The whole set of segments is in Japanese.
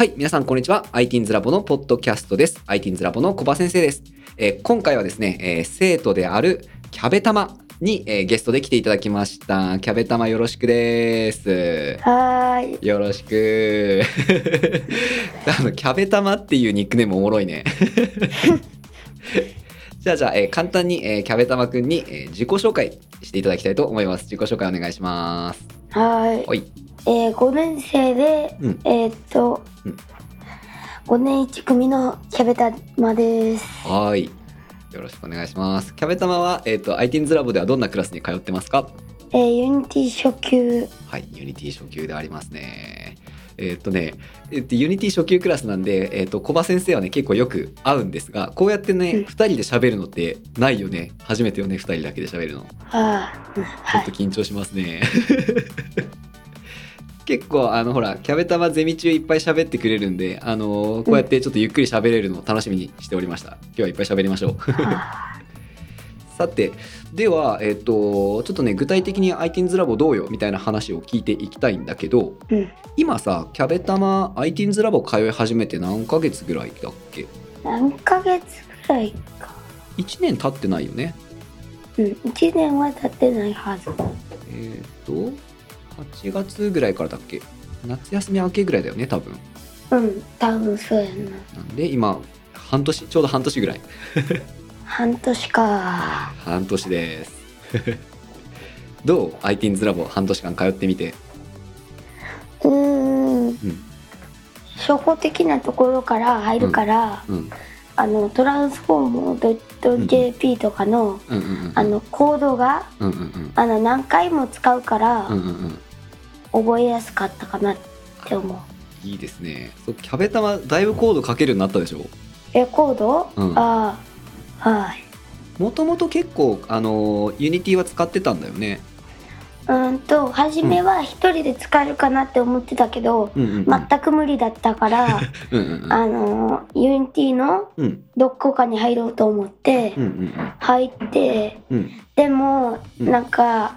はい、皆さんこんにちは。ITINS ラボのポッドキャストです。ITINS ラボの小葉先生です。えー今回はですね、えー生徒であるキャベタマに、えーゲストで来ていただきました。キャベタマよろしくです。はーい。よろしく。あの、キャベタマっていうニックネームおもろいね。じゃあじゃあ、えー簡単に、えーキャベタマくんに、えー自己紹介していただきたいと思います。自己紹介お願いします。はーい。はい。えー、5年生で、うんえーっと、うん5年1組のキャベタマです。はーい。よろしくお願いします。キャベタマは、えっ、と、ITINS ラボではどんなクラスに通ってますか？えー、 Unity 初級。はい、 Unity 初級でありますね。えっ、とね、えっと、 Unity 初級クラスなんで、えっ、と、小葉先生はね、結構よく会うんですが、こうやってね、うん二人で喋るのってないよね。初めてよね、二人だけで喋るの。はーうんちょはいっと。緊張しますね。結構、あの、ほら、キャベタマゼミ中いっぱい喋ってくれるんで、あのこうやってちょっとゆっくり喋れるのを楽しみにしておりました。今日はいっぱい喋りましょう。は さてでは、えっとちょっとね具体的に ITINS ラボどうよみたいな話を聞いていきたいんだけどーうん。今さキャベタマ ITINS ラボ通い始めて何ヶ月ぐらいだっけ？何ヶ月ぐらいか。1年経ってないよねうん。1年は経ってないはず。えっ、と8月ぐらいからだっけ？夏休み明けぐらいだよね多分。うん。多分そうやな。なんで今半年ちょうど半年ぐらい。半年か。半年です。どう？ITINS ラボ半年間通ってみて。うーん。うん。初歩的なところから入るから、うんあのトランスフォーム .jp とかの、うんうんうん。あのコードがうんうんうん。あの何回も使うから、うんうんうん覚えやすかったかなって思う。いいですね。そうキャベタマだいぶコード書けるようになったでしょ？えコード、うん。ああはい。もともと結構あの Unity は使ってたんだよね。うーんと初めは一人で使えるかなって思ってたけど、うんうんうん。全く無理だったから うんあの Unity のうん。どこかに入ろうと思って入ってうん。うん。でもうん。なんか、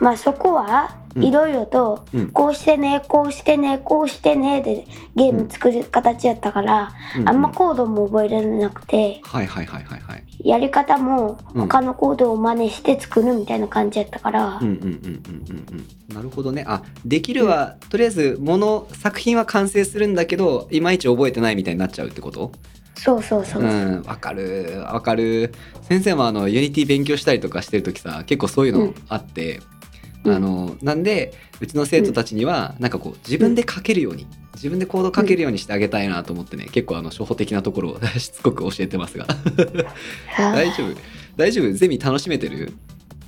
まあそこはうんいろいろとうん。こうしてねこうしてねこうしてねでゲーム作る形やったから、うんあんまコードも覚えられなくてはいはいはいはいはい。やり方もうん。他のコードを真似して作るみたいな感じやったから、うんうんうんうんうんうん。なるほどね。あできるは、とりあえずもの作品は完成するんだけどいまいち覚えてないみたいになっちゃうってこと？そうそうそう、うん。わかる。わかる。先生もあの Unity 勉強したりとかしてる時さ結構そういうのあって、うんあのなんでうちの生徒たちにはなんかこう自分で書けるように自分でコード書けるようにしてあげたいなと思ってね結構あの初歩的なところを しつこく教えてますが。大丈夫。大丈夫？ゼミ楽しめてる？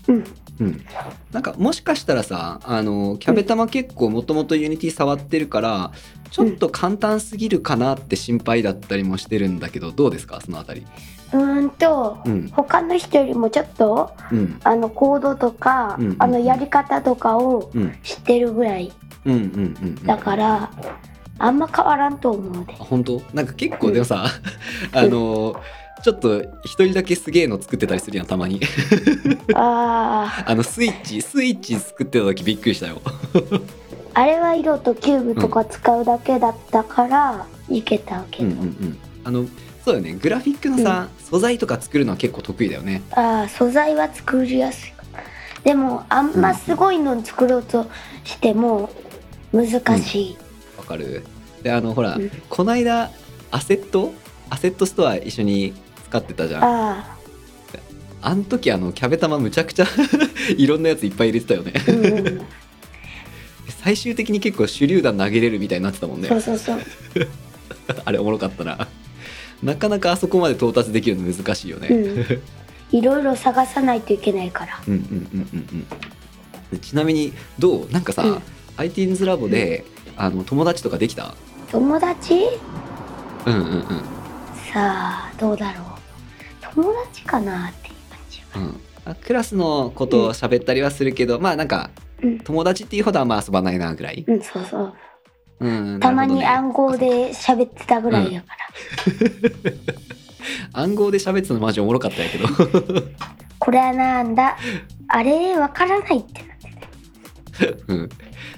うん。うん、なんかもしかしたらさあのキャベタマ結構もともと Unity 触ってるからちょっと簡単すぎるかなって心配だったりもしてるんだけどどうですか？そのあたり。うーんと、うん。他の人よりもちょっとうん。あのコードとか、うんうんあのやり方とかをうん。知ってるぐらいうんうんうんうん。だから、あんま変わらんと思うで。あ本当？なんか結構でもさ、あのちょっと一人だけすげえの作ってたりするやんたまに。ああのスイッチスイッチ作ってた時びっくりしたよ。ーあれは色とキューブとか使うだけだったから、いけたけど、うんうんうん。あのそうだよね。グラフィックのさ、素材とか作るのは結構得意だよね。ああ素材は作りやすい。でもあんますごいの作ろうとしても難しい、わかる。であのほら、うん。こないだアセット？アセットストア一緒に使ってたじゃん。ああん時あのキャベタマむちゃくちゃ いろんなやついっぱい入れてたよね。うん。最終的に結構手榴弾投げれるみたいになってたもんね。そうそうそう。あれおもろかったななかなかあそこまで到達できるの難しいよね、うん。いろいろ探さないといけないから。うんうんうんうんうん。ちなみにどう？なんかさ、うん。ITINS ラボで、あの友達とかできた？友達？うんうんうん。さあどうだろう。友達かなっていう感じうん。あクラスのことを喋ったりはするけど、まあなんかうん。友達っていうほどはまあ遊ばないなぐらい、うんそうそううん、たまに暗号で喋ってたぐらいやから、ほどね暗号で喋ってたのマジおもろかったんやけど。これはなんだ？あれわからないってなってて。うん、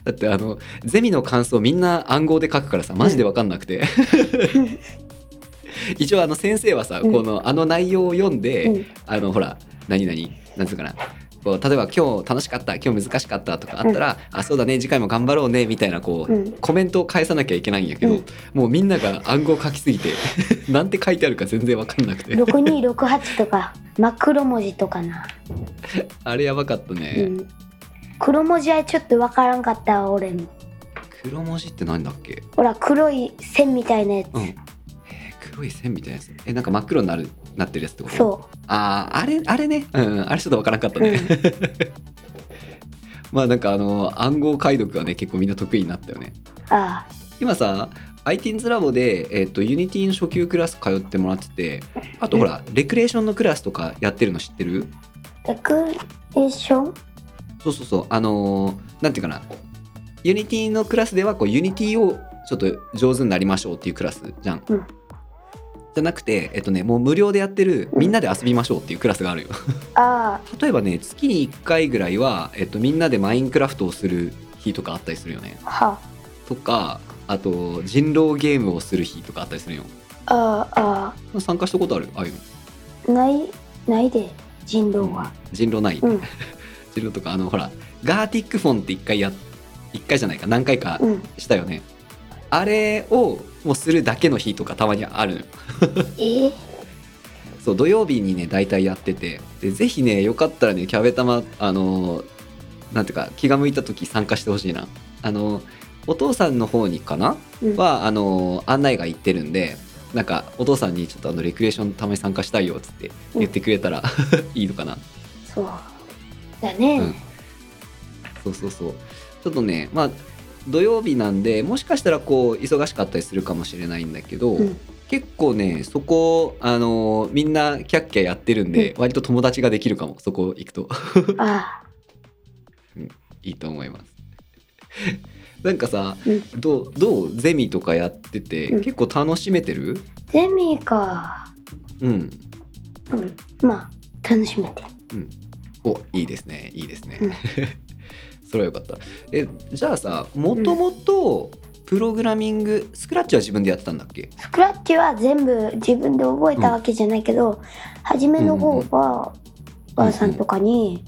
だってあのゼミの感想みんな暗号で書くからさマジで分かんなくて、一応あの先生はさ、うん。このあの内容を読んで、うん。あのほら何々？なんつうかな？こう例えば今日楽しかった今日難しかったとかあったら、あそうだね次回も頑張ろうねみたいなこう、うん。コメントを返さなきゃいけないんやけど、うん。もうみんなが暗号書きすぎて なんて書いてあるか全然分かんなくて。6268とか真っ黒文字とかな、あれやばかったね、うん、黒文字はちょっとわからんかったわ俺も。黒文字って何だっけ？ほら黒い線みたいなやつ、黒い線みたいなやつえなんか真っ黒になるなってるやつってこと？そあああれあれね。うんうんあれちょっとわからんかったう、うね、ん、まあなんかあの暗号解読がね結構みんな得意になったよね。あ今さ ITINS ラボで、えっと Unity の初級クラス通ってもらっててあとほら、レクレーションのクラスとかやってるの知ってる？あレクレーションそうそうそう。あのーなんていうかな。Unity のクラスではこう Unity をちょっと上手になりましょうっていうクラスじゃん、うんじゃなくてえっとねもう無料でやってるうん。みんなで遊びましょうっていうクラスがあるよ。あ例えばね月に1回ぐらいは、えっと、みんなでマインクラフトをする日とかあったりするよね。あは。とかあと人狼ゲームをする日とかあったりするよ。あああ参加したことある？ああいうの。ないないで人狼は。人狼ない、うん。人狼とかあのほらガーティックフォンって1回や1回じゃないか何回かうん。したよね、あれをもうするだけの日とかたまにある。のよえー、そう土曜日にね大体やってて。でぜひねよかったらねキャベ玉あのーなんていうか気が向いた時参加してほしいな。あのーお父さんの方にかな？うん。はあのー案内が行ってるんでなんかお父さんにちょっとあのレクレーションたまに参加したいよっつって言ってくれたら、いいのかな。そう。だね、うん。そうそうそう。ちょっとねまあ土曜日なんでもしかしたらこう忙しかったりするかもしれないんだけど、うん。結構ねそこあのみんなキャッキャやってるんで、割と友達ができるかもそこ行くと。あ いいと思います。なんかさあうん。どうどう？ゼミとかやってて、うん。結構楽しめてる？ゼミか。うん。うん。まあ楽しめて。おいいですねいいですね、うん それはよかった。えじゃあさもともとプログラミングスクラッチは自分でやってたんだっけ？スクラッチは全部自分で覚えたわけじゃないけど、初めの方はお母さんとかに、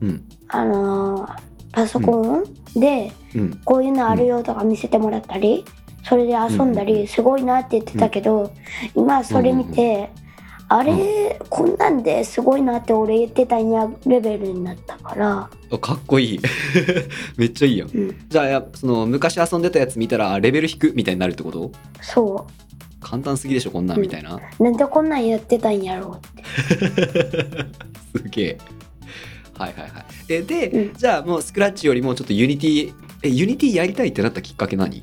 うん。あのーパソコンでうん。こういうのあるよとか見せてもらったりそれで遊んだうんうんりすごいなって言ってたけど今それ見てあれこんなんですごいなって俺言ってたんやレベルになったから。あかっこいい。めっちゃいいやん。うん。じゃあやその昔遊んでたやつ見たらあレベル低くみたいになるってこと？そ簡単すぎでしょこんなんみたいな、うなんでこんなんやってたんやろうって。すげえ。はいはいはい。えで、うん。じゃあもうスクラッチよりもちょっと Unityえ Unity やりたいってなったきっかけ何？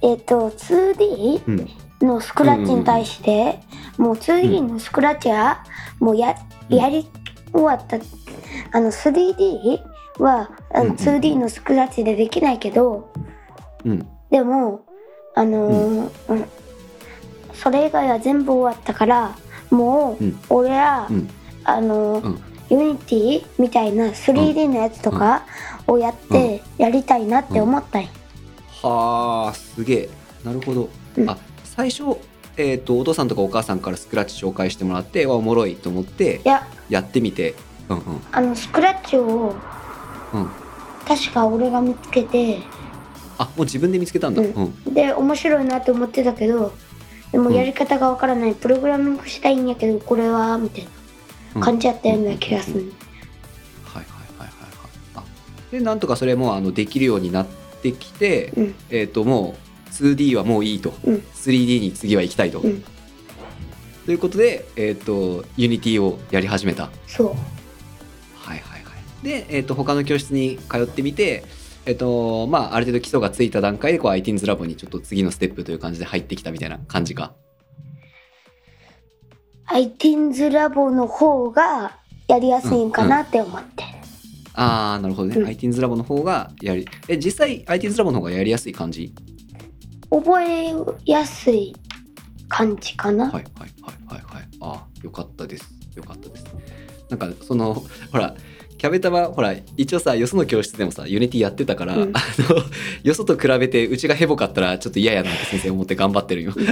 えっ、と 2D うん。のスクラッチに対して、もう 2D のスクラッチはもうややり終わったあの 3D はあのうんうん。2D のスクラッチでできないけど、うん。でもあのーうん。それ以外は全部終わったからもう、うん。俺は、うん。あのーうん。Unity みたいな 3D のやつとかをやってやりたいなって思ったんよ。はあすげえ。なるほど、うん。あ最初えっ、とお父さんとかお母さんからスクラッチ紹介してもらってわおもろいと思っていや。やってみて。うんうん。あのスクラッチをうん。確か俺が見つけて。あもう自分で見つけたんだ、ううん。んで面白いなって思ってたけどでもうん。やり方がわからない、プログラミングしたいんやけどこれはみたいな感じやったような気がする、はいはいはいはいはい。あでなんとかそれもあのできるようになってきて、うん。えっ、ともう 2D はもういいと、うん。3D に次は行きたいと、うん。ということでえっ、と Unity をやり始めた。はいそう。はいはいで、えっと他の教室に通ってみてえっ、とまあある程度基礎がついた段階でこう ITINS ラボにちょっと次のステップという感じで入ってきたみたいな感じか。ITINS ラボの方がやりやすいんかなって思って。る、ああなるほどね、うん。ITINS ラボの方がやりえ実際 ITINS ラボの方がやりやすい感じ？覚えやすい感じかな、はいはいはいはいはい。あよかったです。よかったです。なんかそのほらキャベタマほら一応さよその教室でもさ Unity やってたから、うん。あのよそと比べてうちがヘボかったらちょっと嫌やなって先生思って頑張ってるよ。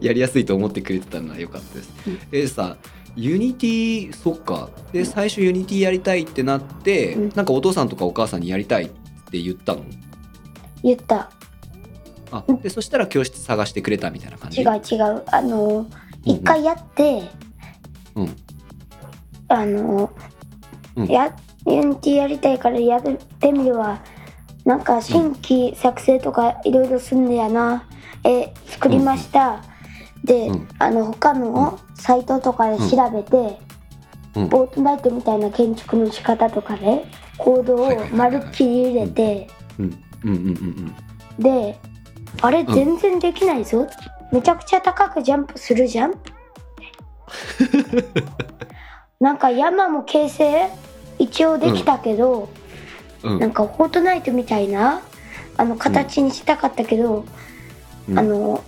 やりやすいと思ってくれてたのは良かったです、うん。えさ Unity そっか。で最初 Unity やりたいってなって、うん。なんかお父さんとかお母さんにやりたいって言ったの？言った。あでそしたら教室探してくれたみたいな感じ？違う違う。あの一回やって、うん。あの、うん。ややりたいからやってみるわ。なんか新規作成とかいろいろすんのやな。え作りました、で、うんあの他のサイトとかで調べて、うん。ボートナイトみたいな建築の仕方とかでコードをまるっきり入れて、うんうんうんうん。であれ全然できないぞ、めちゃくちゃ高くジャンプするじゃん。なんか山も形成一応できたけど、うん。うん。なんかフォートナイトみたいなあの形にしたかったけど、うん。あの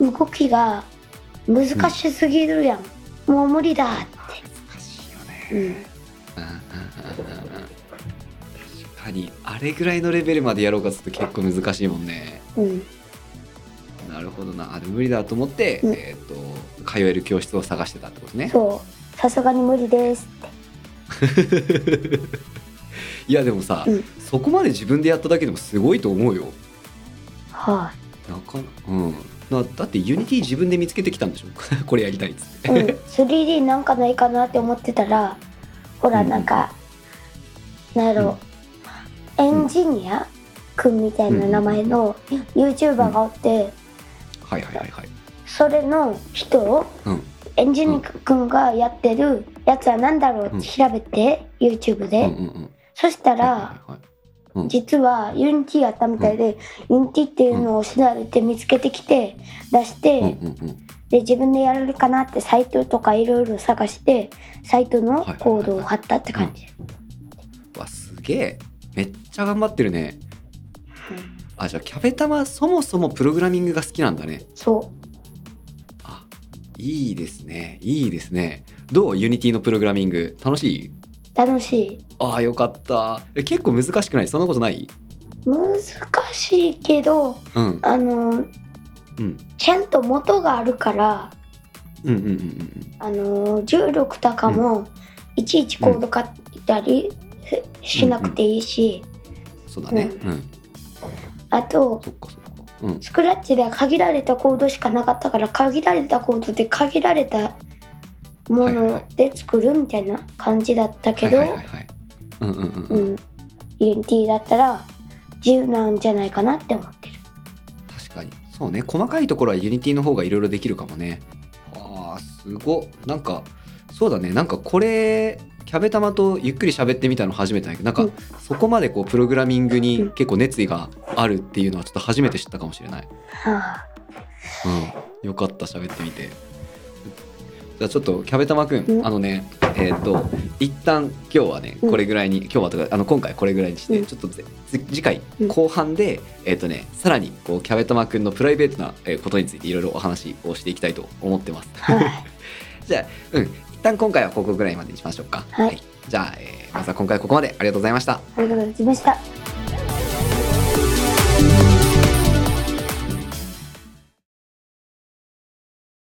動きが難しすぎるやん、もう無理だって、難しいよねかにあれぐらいのレベルまでやろうかっつって結構難しいもんね。うん、なるほどな。あでも無理だと思って、うん。えっ、と通える教室を探してたってことね。そう。さすがに無理ですって。いやでもさ、うん。そこまで自分でやっただけでもすごいと思うよ。はなかうん。なだって Unity 自分で見つけてきたんでしょ？これやりたいっつって、い、うん、3D なんかないかなって思ってたらほらうんなんか、なんやろ、エンジニアくんみたいな名前の YouTuber がおって、はいはいはいはい。それの人をうん。エンジニアくんがやってるやつは何だろうって調べて、YouTube で、うんうんうん。そしたら、はいはいはいうん。実は Unity やったみたいで、Unity っていうのを調べて見つけてきて出して、うんうんうん。で自分でやれるかなってサイトとかいろいろ探してサイトのコードを貼ったって感じ、わすげえめっちゃ頑張ってるね。あじゃあキャベタマそもそもプログラミングが好きなんだね。そあいいですね。いいですね。どう？ Unity のプログラミング。楽しい？う楽しい。ああよかった。え結構難しくない？そんなことない？難しいけどうん。あのうん。ちゃんと元があるからうんうんうんうんあの重力とかもいちいちコード書いたりししなくていいし、そうだね。うん、あとそっかそっか。うん。スクラッチでは限られたコードしかなかったから限られたコードで限られたもので作るみたいな感じだったけど、はいはいはいはい。うんうんうんううん。ん、だったら自由なんじゃないかなって思ってる。確かに。そうね。細かいところは Unity の方がいろいろできるかもね。あーすごっ。なんかそうだね。なんかこれキャベタマとゆっくり喋ってみたの初めてだけどなんか、うん。そこまでこうプログラミングにうん。結構熱意があるっていうのはちょっと初めて知ったかもしれない、はあ、うん、よかった喋ってみて。じゃあちょっとキャベタマくん、うん。あのねえっ、と一旦今日はねうん。これぐらいに、今日はとかあの今回これぐらいにして、うん。ちょっとぜ次回うん。後半で、えっ、とねさらにこうキャベタマくんのプライベートなえーことについていろいろお話をしていきたいと思ってます。はい、じゃあうん。一旦今回はここぐらいまでにしましょうか。はいじゃあ、えーまずは今回はここまでありがとうございました。ありがとうございました。